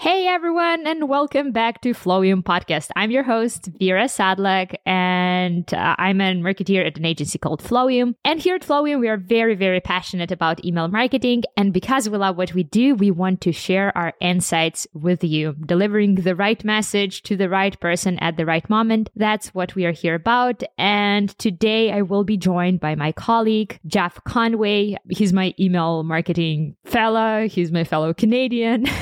Hey everyone, and welcome back to Flowium Podcast. I'm your host, Vera Sadlak, and uh, I'm a marketeer at an agency called Flowium. And here at Flowium, we are very, very passionate about email marketing. And because we love what we do, we want to share our insights with you, delivering the right message to the right person at the right moment. That's what we are here about. And today I will be joined by my colleague, Jeff Conway. He's my email marketing fella. He's my fellow Canadian.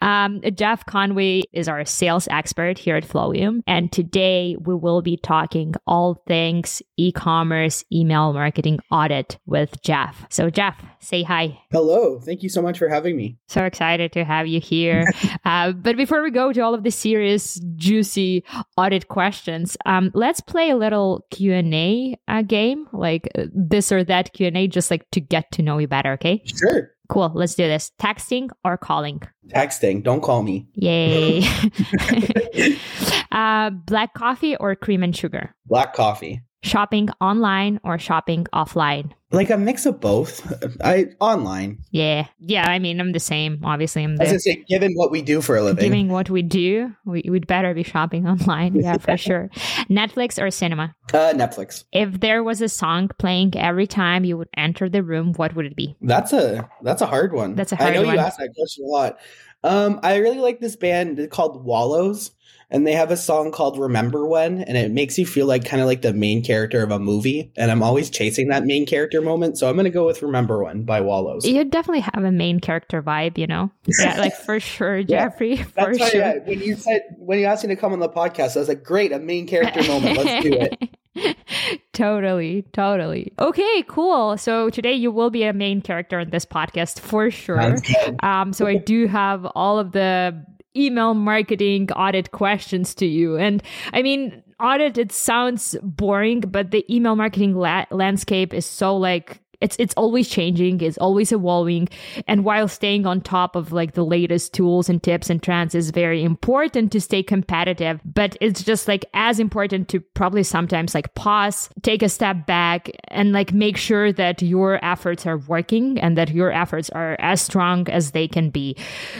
um, Jeff Conway is our sales expert here at Flowium. And today we will be talking all things e commerce email marketing audit with Jeff. So, Jeff, say hi. Hello. Thank you so much for having me. So excited to have you here. uh, but before we go to all of the serious, juicy audit questions, um, let's play a little Q&A uh, game, like uh, this or that Q&A, just like to get to know you better, okay? Sure. Cool. Let's do this. Texting or calling? Texting. Don't call me. Yay. uh, black coffee or cream and sugar? Black coffee. Shopping online or shopping offline? Like a mix of both. I online. Yeah, yeah. I mean, I'm the same. Obviously, I'm. The, As I say, given what we do for a living, given what we do, we would better be shopping online. Yeah, for sure. Netflix or cinema? Uh, Netflix. If there was a song playing every time you would enter the room, what would it be? That's a that's a hard one. That's a hard one. I know one. you ask that question a lot. Um, I really like this band called Wallows and they have a song called Remember When, and it makes you feel like kind of like the main character of a movie. And I'm always chasing that main character moment. So I'm going to go with Remember When by Wallows. You definitely have a main character vibe, you know? Yeah, like for sure, Jeffrey. yeah, for why, sure. Yeah, when you said, when you asked me to come on the podcast, I was like, great, a main character moment. Let's do it. totally, totally. Okay, cool. So today you will be a main character in this podcast for sure. Um, so I do have all of the email marketing audit questions to you. And I mean, audit, it sounds boring, but the email marketing la- landscape is so like it's it's always changing it's always evolving and while staying on top of like the latest tools and tips and trends is very important to stay competitive but it's just like as important to probably sometimes like pause take a step back and like make sure that your efforts are working and that your efforts are as strong as they can be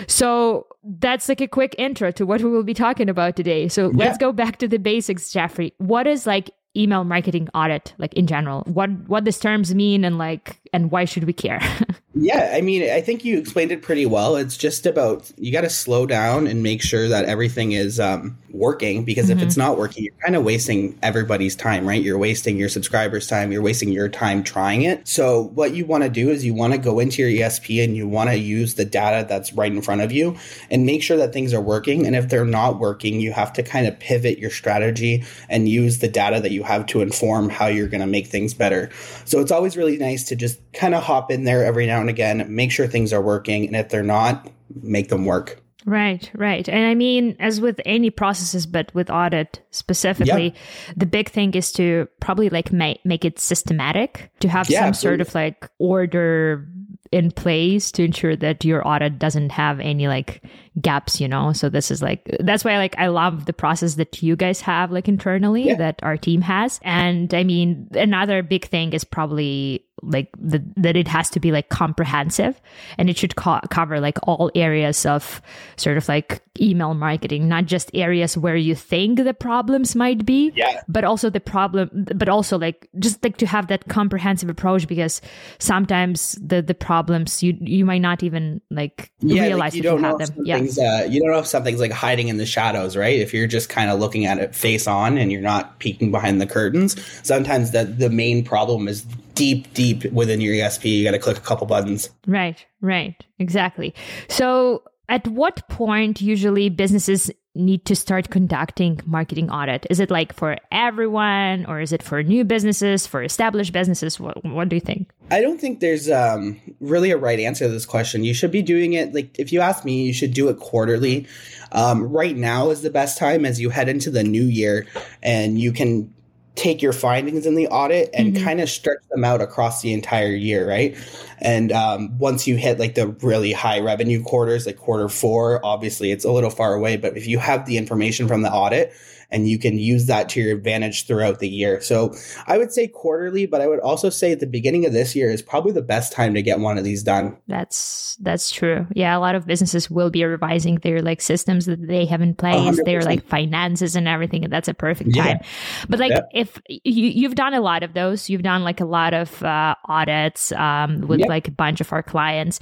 so that's like a quick intro to what we will be talking about today. So yeah. let's go back to the basics, Jeffrey. What is like email marketing audit like in general. What what these terms mean and like and why should we care? Yeah i mean i think you explained it pretty well. It's just about you got to slow down and make sure that everything is um, working because mm-hmm. if it's mm-hmm. not working you're kind of wasting everybody's time right? You're wasting your subscribers time. You're wasting your time trying it. So what you want to do is you want to go into your esp and you want to use the data that's right in front of you and make sure that things are working. And if they're not working you have to kind of pivot your strategy and use the data that you you have to inform how you're going to make things better. So it's always really nice to just kind of hop in there every now and again, make sure things are working. And if they're not, make them work. Right, right. And I mean, as with any processes, but with audit specifically, the big thing is to probably like make, make it systematic, to have yeah, some absolutely. sort of like order in place to ensure that your audit doesn't have any like gaps you know so this is like that's why like i love the process that you guys have like internally yeah. that our team has and i mean another big thing is probably like the, that it has to be like comprehensive and it should co- cover like all areas of sort of like email marketing not just areas where you think the problems might be yeah. but also the problem but also like just like to have that comprehensive approach because sometimes the the problems you you might not even like yeah, realize like you don't you know have if them yeah uh, you don't know if something's like hiding in the shadows right? If you're just kind of looking at it face on and you're not peeking behind the curtains sometimes the the main problem is deep, deep within your ESP. You got to click a couple buttons. Right, right, exactly. So, at what point usually businesses need to start conducting marketing audit? Is it like for everyone, or is it for new businesses, for established businesses? What, what do you think? I don't think there's um, really a right answer to this question. You should be doing it like if you ask me, you should do it quarterly. Um, right now is the best time as you head into the new year, and you can take your findings in the audit and mm-hmm. kind of stretch them out across the entire year, right? And um, once you hit like the really high revenue quarters, like quarter four, obviously it's a little far away, but if you have the information from the audit, and you can use that to your advantage throughout the year. So I would say quarterly, but I would also say at the beginning of this year is probably the best time to get one of these done. That's that's true. Yeah, a lot of businesses will be revising their like systems that they have in place, 100%. their like finances and everything, and that's a perfect time. Yeah. But like if you you've done a lot of those, you've done like a lot of uh, audits um, with like a bunch of our clients.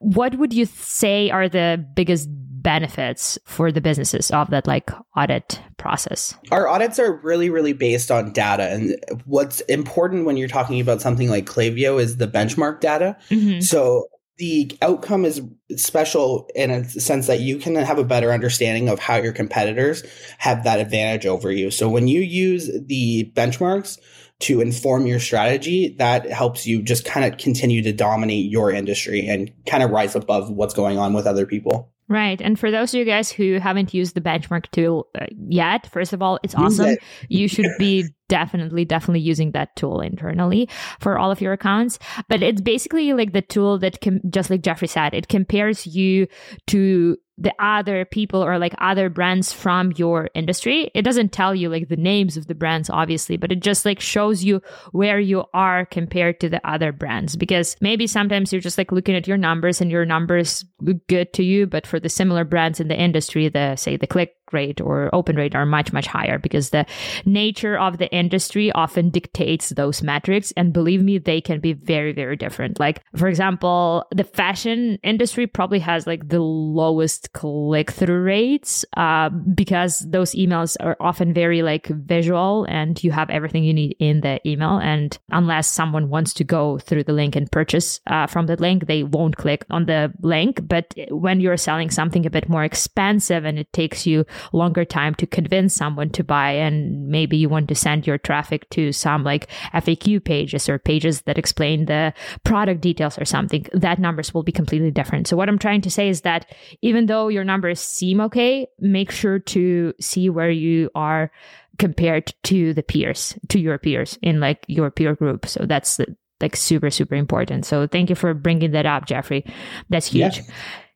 What would you say are the biggest benefits for the businesses of that like audit process? Our audits are really, really based on data. And what's important when you're talking about something like Klaviyo is the benchmark data. Mm-hmm. So the outcome is special in a sense that you can have a better understanding of how your competitors have that advantage over you. So when you use the benchmarks, to inform your strategy, that helps you just kind of continue to dominate your industry and kind of rise above what's going on with other people. Right. And for those of you guys who haven't used the benchmark tool uh, yet, first of all, it's awesome. It. You should be definitely, definitely using that tool internally for all of your accounts. But it's basically like the tool that can, just like Jeffrey said, it compares you to the other people or like other brands from your industry. It doesn't tell you like the names of the brands, obviously, but it just like shows you where you are compared to the other brands. Because maybe sometimes you're just like looking at your numbers and your numbers look good to you, but for the similar brands in the industry, the say the click rate or open rate are much, much higher because the nature of the industry often dictates those metrics. And believe me, they can be very, very different. Like, for example, the fashion industry probably has like the lowest click through rates uh, because those emails are often very like visual and you have everything you need in the email. And unless someone wants to go through the link and purchase uh, from the link, they won't click on the link. But when you're selling something a bit more expensive and it takes you longer time to convince someone to buy and maybe you want to send your traffic to some like FAQ pages or pages that explain the product details or something that numbers will be completely different. So what i'm trying to say is that even though your numbers seem okay make sure to see where you are compared to the peers to your peers in like your peer group. So that's like super super important. So thank you for bringing that up jeffrey. That's huge.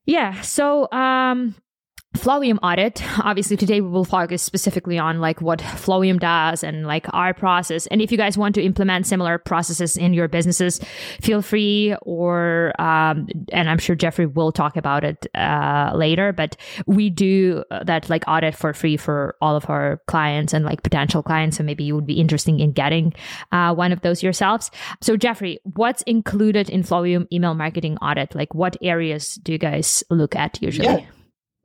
Yeah so um Flowium audit. Obviously, today we will focus specifically on like what Flowium does and like our process. And if you guys want to implement similar processes in your businesses, feel free. Or um, and I'm sure Jeffrey will talk about it uh, later. But we do that like audit for free for all of our clients and like potential clients. So maybe you would be interested in getting uh, one of those yourselves. So Jeffrey, what's included in Flowium email marketing audit? Like what areas do you guys look at usually? Yeah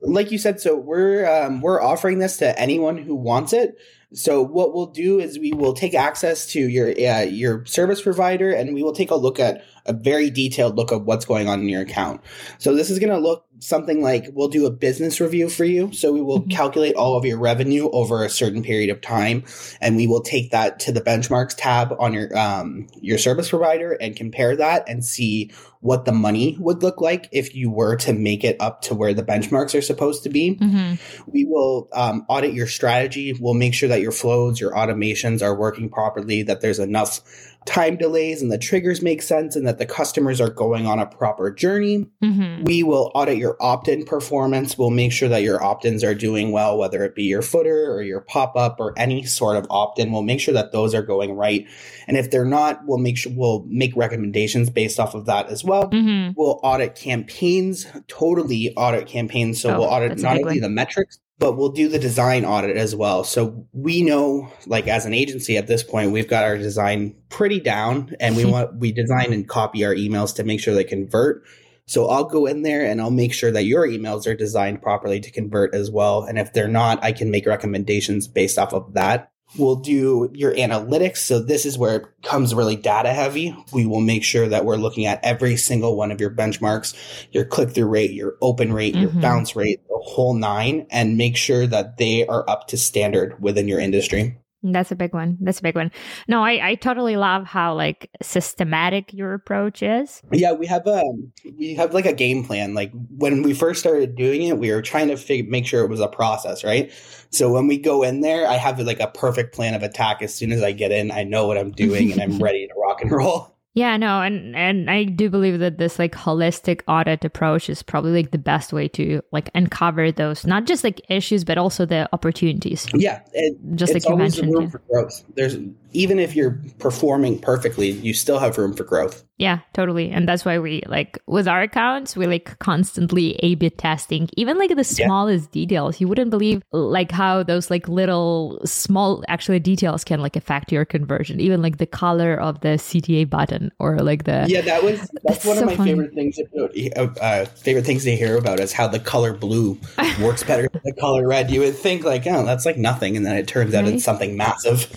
like you said, so we're um, we're offering this to anyone who wants it. So what we'll do is we will take access to your uh, your service provider, and we will take a look at a very detailed look of what's going on in your account. So this is going to look something like we'll do a business review for you. So we will mm-hmm. calculate all of your revenue over a certain period of time, and we will take that to the benchmarks tab on your um, your service provider and compare that and see what the money would look like if you were to make it up to where the benchmarks are supposed to be. Mm-hmm. We will um, audit your strategy. We'll make sure that your flows, your automations are working properly, that there's enough time delays and the triggers make sense and that the customers are going on a proper journey. Mm-hmm. We will audit your opt in performance. We'll make sure that your opt ins are doing well, whether it be your footer or your pop up or any sort of opt in. We'll make sure that those are going right. And if they're not, we'll make sure we'll make recommendations based off of that as well. Mm-hmm. We'll audit campaigns, totally audit campaigns. So oh, we'll audit not only one. the metrics, but we'll do the design audit as well. So we know, like as an agency at this point, we've got our design pretty down and we mm-hmm. want, we design and copy our emails to make sure they convert. So I'll go in there and I'll make sure that your emails are designed properly to convert as well. And if they're not, I can make recommendations based off of that. We'll do your analytics. So this is where it comes really data heavy. We will make sure that we're looking at every single one of your benchmarks, your click through rate, your open rate, mm-hmm. your bounce rate, the whole nine, and make sure that they are up to standard within your industry. That's a big one. That's a big one. No, I, I totally love how like systematic your approach is. Yeah, we have a um, we have like a game plan. Like when we first started doing it, we were trying to fig- make sure it was a process, right? So when we go in there, I have like a perfect plan of attack. As soon as I get in, I know what I'm doing and I'm ready to rock and roll. Yeah, no, and and I do believe that this like holistic audit approach is probably like the best way to like uncover those not just like issues but also the opportunities. Yeah, it, just like you mentioned. Room yeah. for growth. There's even if you're performing perfectly, you still have room for growth. Yeah, totally. And that's why we like with our accounts, we like constantly A B testing, even like the smallest yeah. details. You wouldn't believe like how those like little small actually details can like affect your conversion, even like the color of the CTA button or like the Yeah, that was that's one so of my funny. favorite things about, uh, favorite things to hear about is how the color blue works better than the color red. You would think like, oh, that's like nothing, and then it turns out right? it's something massive.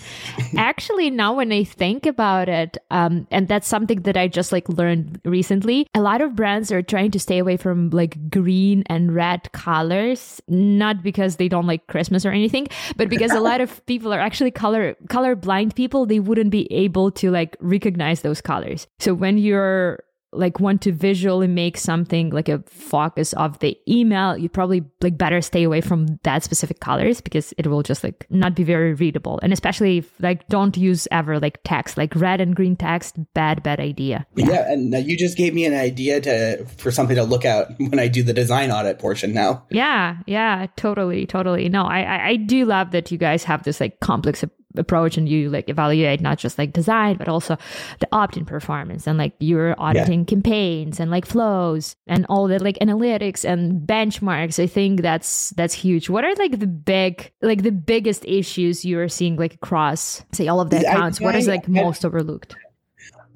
actually, now when I think about it, um, and that's something that I just like learned recently. A lot of brands are trying to stay away from like green and red colors, not because they don't like Christmas or anything, but because a lot of people are actually color color blind people. They wouldn't be able to like recognize those colors. So when you're like want to visually make something like a focus of the email you probably like better stay away from that specific colors because it will just like not be very readable. And especially if like don't use ever like text like red and green text bad bad idea. Yeah, yeah and you just gave me an idea to for something to look at when i do the design audit portion now. Yeah yeah totally totally. No i i, I do love that you guys have this like complex approach and you like evaluate not just like design but also the opt-in performance and like you're auditing yeah. campaigns and like flows and all the like analytics and benchmarks i think that's that's huge what are like the big like the biggest issues you're seeing like across say all of the accounts I, what is like I, most overlooked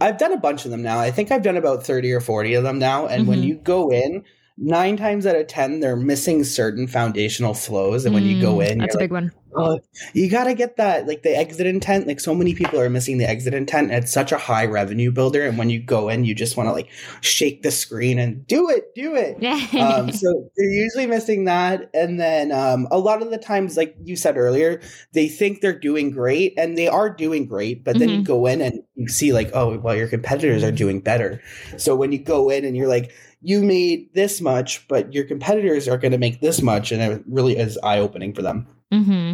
I've done a bunch of them now. I think I've done about 30 or 40 of them now. And mm-hmm. when you go in, nine times out of 10, they're missing certain foundational flows. And when you go mm, in, that's a big one. Uh, you got to get that like the exit intent like so many people are missing the exit intent. And it's such a high revenue builder. And when you go in you just want to like shake the screen and do it do it. Um, so they're usually missing that. And then um, a lot of the times like you said earlier they think they're doing great and they are doing great. But then mm-hmm. you go in and you see like oh well your competitors are doing better. So when you go in and you're like you made this much but your competitors are going to make this much and it really is eye-opening for them mm-hmm.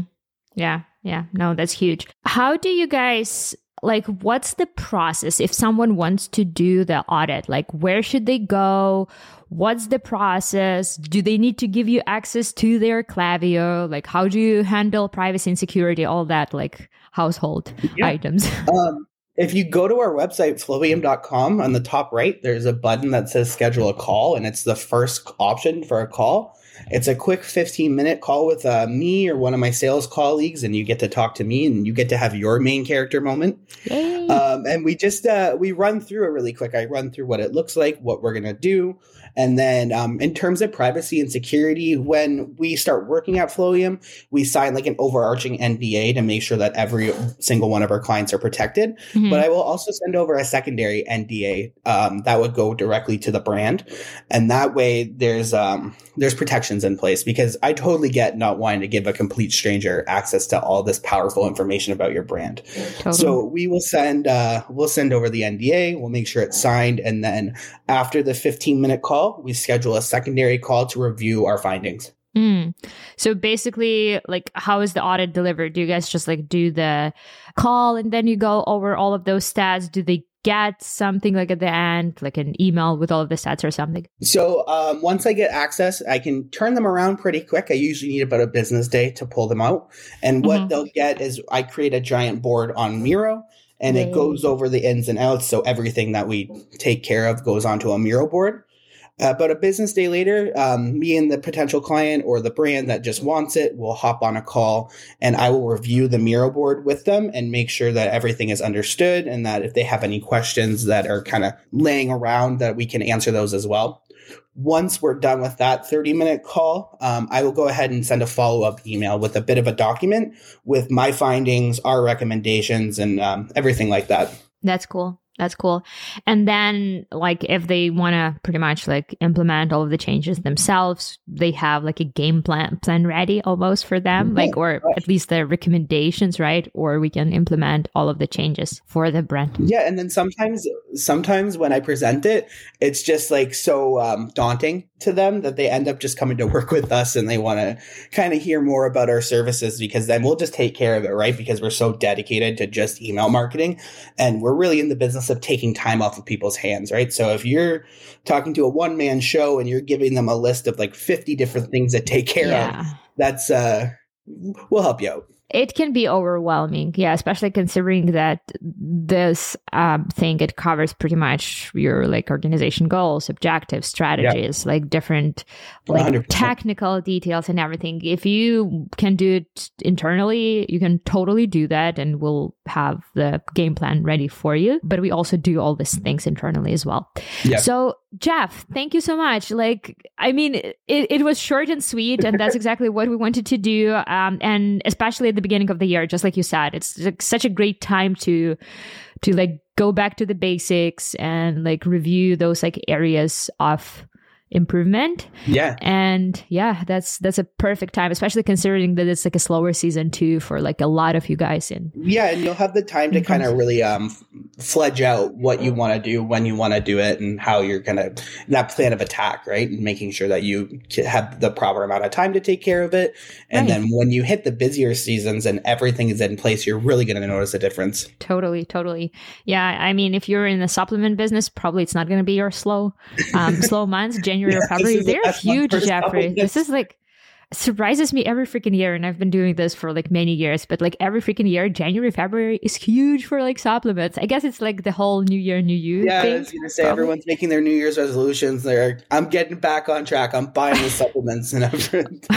Yeah, yeah. No, that's huge. How do you guys like what's the process if someone wants to do the audit? Like where should they go? What's the process? Do they need to give you access to their Klaviyo? Like how do you handle privacy and security, all that like household yeah. items? Um, if you go to our website, flowium.com, on the top right, there's a button that says schedule a call, and it's the first option for a call. It's a quick 15 minute call with uh, me or one of my sales colleagues, and you get to talk to me and you get to have your main character moment. Um, and we just uh, we run through it really quick. I run through what it looks like, what we're gonna do, and then um, in terms of privacy and security, when we start working at Flowium, we sign like an overarching NDA to make sure that every single one of our clients are protected. Mm-hmm. But I will also send over a secondary NDA um, that would go directly to the brand, and that way there's um, there's protections in place because I totally get not wanting to give a complete stranger access to all this powerful information about your brand. Totally. So we will send uh, we'll send over the NDA. We'll make sure it's signed, and then after the 15 minute call, we schedule a secondary call to review our findings. Mm. So basically, like, how is the audit delivered? Do you guys just like do the call and then you go over all of those stats? Do they get something like at the end, like an email with all of the stats or something? So um, once I get access, I can turn them around pretty quick. I usually need about a business day to pull them out. And what mm-hmm. they'll get is I create a giant board on Miro and it goes over the ins and outs. So everything that we take care of goes onto a Miro board. Uh, but a business day later, um, me and the potential client or the brand that just wants it will hop on a call and I will review the Miro board with them and make sure that everything is understood and that if they have any questions that are kind of laying around that we can answer those as well. Once we're done with that 30 minute call, um, I will go ahead and send a follow up email with a bit of a document with my findings, our recommendations, and um, everything like that. That's cool. That's cool. And then like if they want to pretty much like implement all of the changes themselves, they have like a game plan plan ready almost for them, like or at least the recommendations, right? Or we can implement all of the changes for the brand. Yeah, and then sometimes sometimes when I present it, it's just like so um, daunting to them that they end up just coming to work with us and they want to kind of hear more about our services because then we'll just take care of it, right? Because we're so dedicated to just email marketing and we're really in the business of taking time off of people's hands, right? So if you're talking to a one man show and you're giving them a list of like 50 different things to take care yeah. of, that's, uh, we'll help you out it can be overwhelming. Yeah especially considering that this um, thing it covers pretty much your like organization goals objectives strategies like different like 100%. technical details and everything. If you can do it internally you can totally do that and we'll have the game plan ready for you. But we also do all these things internally as well. So jeff thank you so much. Like i mean it, it was short and sweet and that's exactly what we wanted to do um, and especially at the beginning of the year just like you said it's like such a great time to to like go back to the basics and like review those like areas of improvement. Yeah. And yeah, that's that's a perfect time, especially considering that it's like a slower season too for like a lot of you guys in. Yeah, and you'll have the time to kind of really um fledge out what you want to do, when you want to do it, and how you're gonna that plan of attack, right? And making sure that you have the proper amount of time to take care of it. And right. then when you hit the busier seasons and everything is in place, you're really gonna notice a difference. Totally, totally. Yeah. I mean if you're in the supplement business, probably it's not gonna be your slow um slow months. January January yeah, February. They're huge, Jeffrey. This is like surprises me every freaking year and i've been doing this for like many years but like every freaking year january february is huge for like supplements i guess it's like the whole new year new you yeah thing. i was gonna say Probably. everyone's making their new year's resolutions they're i'm getting back on track i'm buying the supplements and everything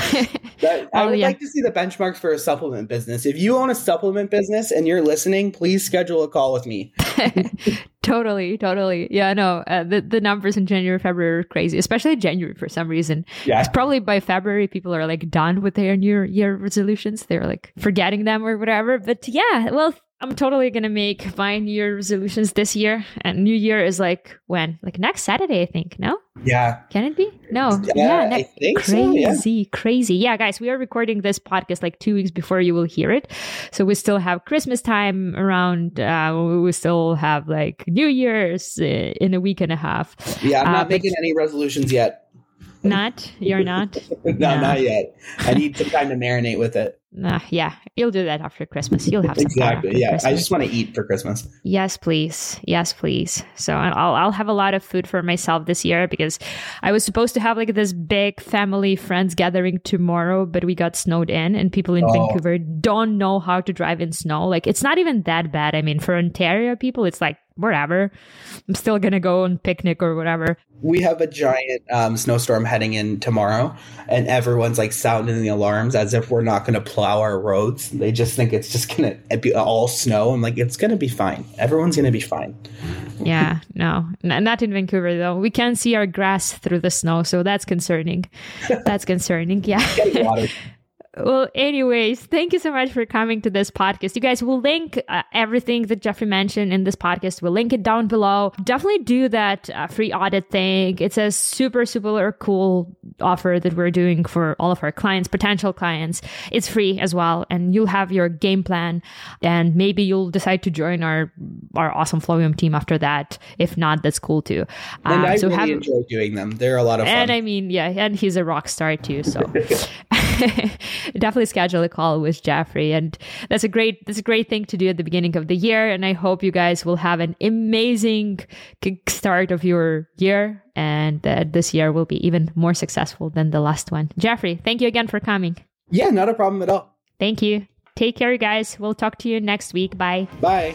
that, i oh, would yeah. like to see the benchmarks for a supplement business if you own a supplement business and you're listening please schedule a call with me Totally, totally. Yeah, no, uh, the the numbers in January, February are crazy, especially January for some reason. Yeah, it's probably by February people are like done with their New Year resolutions. They're like forgetting them or whatever. But yeah, well, I'm totally gonna make my New Year resolutions this year. And New Year is like when? Like next Saturday, I think. No? Yeah. Can it be? No. Yeah, yeah ne- crazy, so, yeah. crazy. Yeah, guys, we are recording this podcast like two weeks before you will hear it. So we still have Christmas time around. Uh, we still have like New Year's uh, in a week and a half. Yeah, I'm not uh, making any resolutions yet. Not? You're not? no, no, not yet. I need some time to marinate with it. Uh, yeah, you'll do that after Christmas. You'll have some exactly. Yeah, Christmas. I just want to eat for Christmas. Yes, please. Yes, please. So I'll I'll have a lot of food for myself this year because I was supposed to have like this big family friends gathering tomorrow, but we got snowed in, and people in oh. Vancouver don't know how to drive in snow. Like it's not even that bad. I mean, for Ontario people, it's like whatever. I'm still gonna go and picnic or whatever. We have a giant um, snowstorm heading in tomorrow, and everyone's like sounding the alarms as if we're not gonna plow our roads. They just think it's just gonna be all snow. I'm like, it's gonna be fine. Everyone's gonna be fine. yeah, no, not in Vancouver though. We can't see our grass through the snow, so that's concerning. that's concerning. Yeah. Well, anyways, thank you so much for coming to this podcast. You guys will link uh, everything that Jeffrey mentioned in this podcast. We'll link it down below. Definitely do that uh, free audit thing. It's a super, super cool offer that we're doing for all of our clients, potential clients. It's free as well. And you'll have your game plan and maybe you'll decide to join our, our awesome Flowium team after that. If not, that's cool too. And um, I so really have, enjoy doing them. They're a lot of fun. And I mean, yeah, and he's a rock star too. So definitely schedule a call with Jeffrey. And that's a great that's a great thing to do at the beginning of the year. And I hope you guys will have an amazing start of your year and that this year will be even more successful than the last one. Jeffrey, thank you again for coming. Yeah, not a problem at all. Thank you. Take care, guys. We'll talk to you next week. Bye. Bye.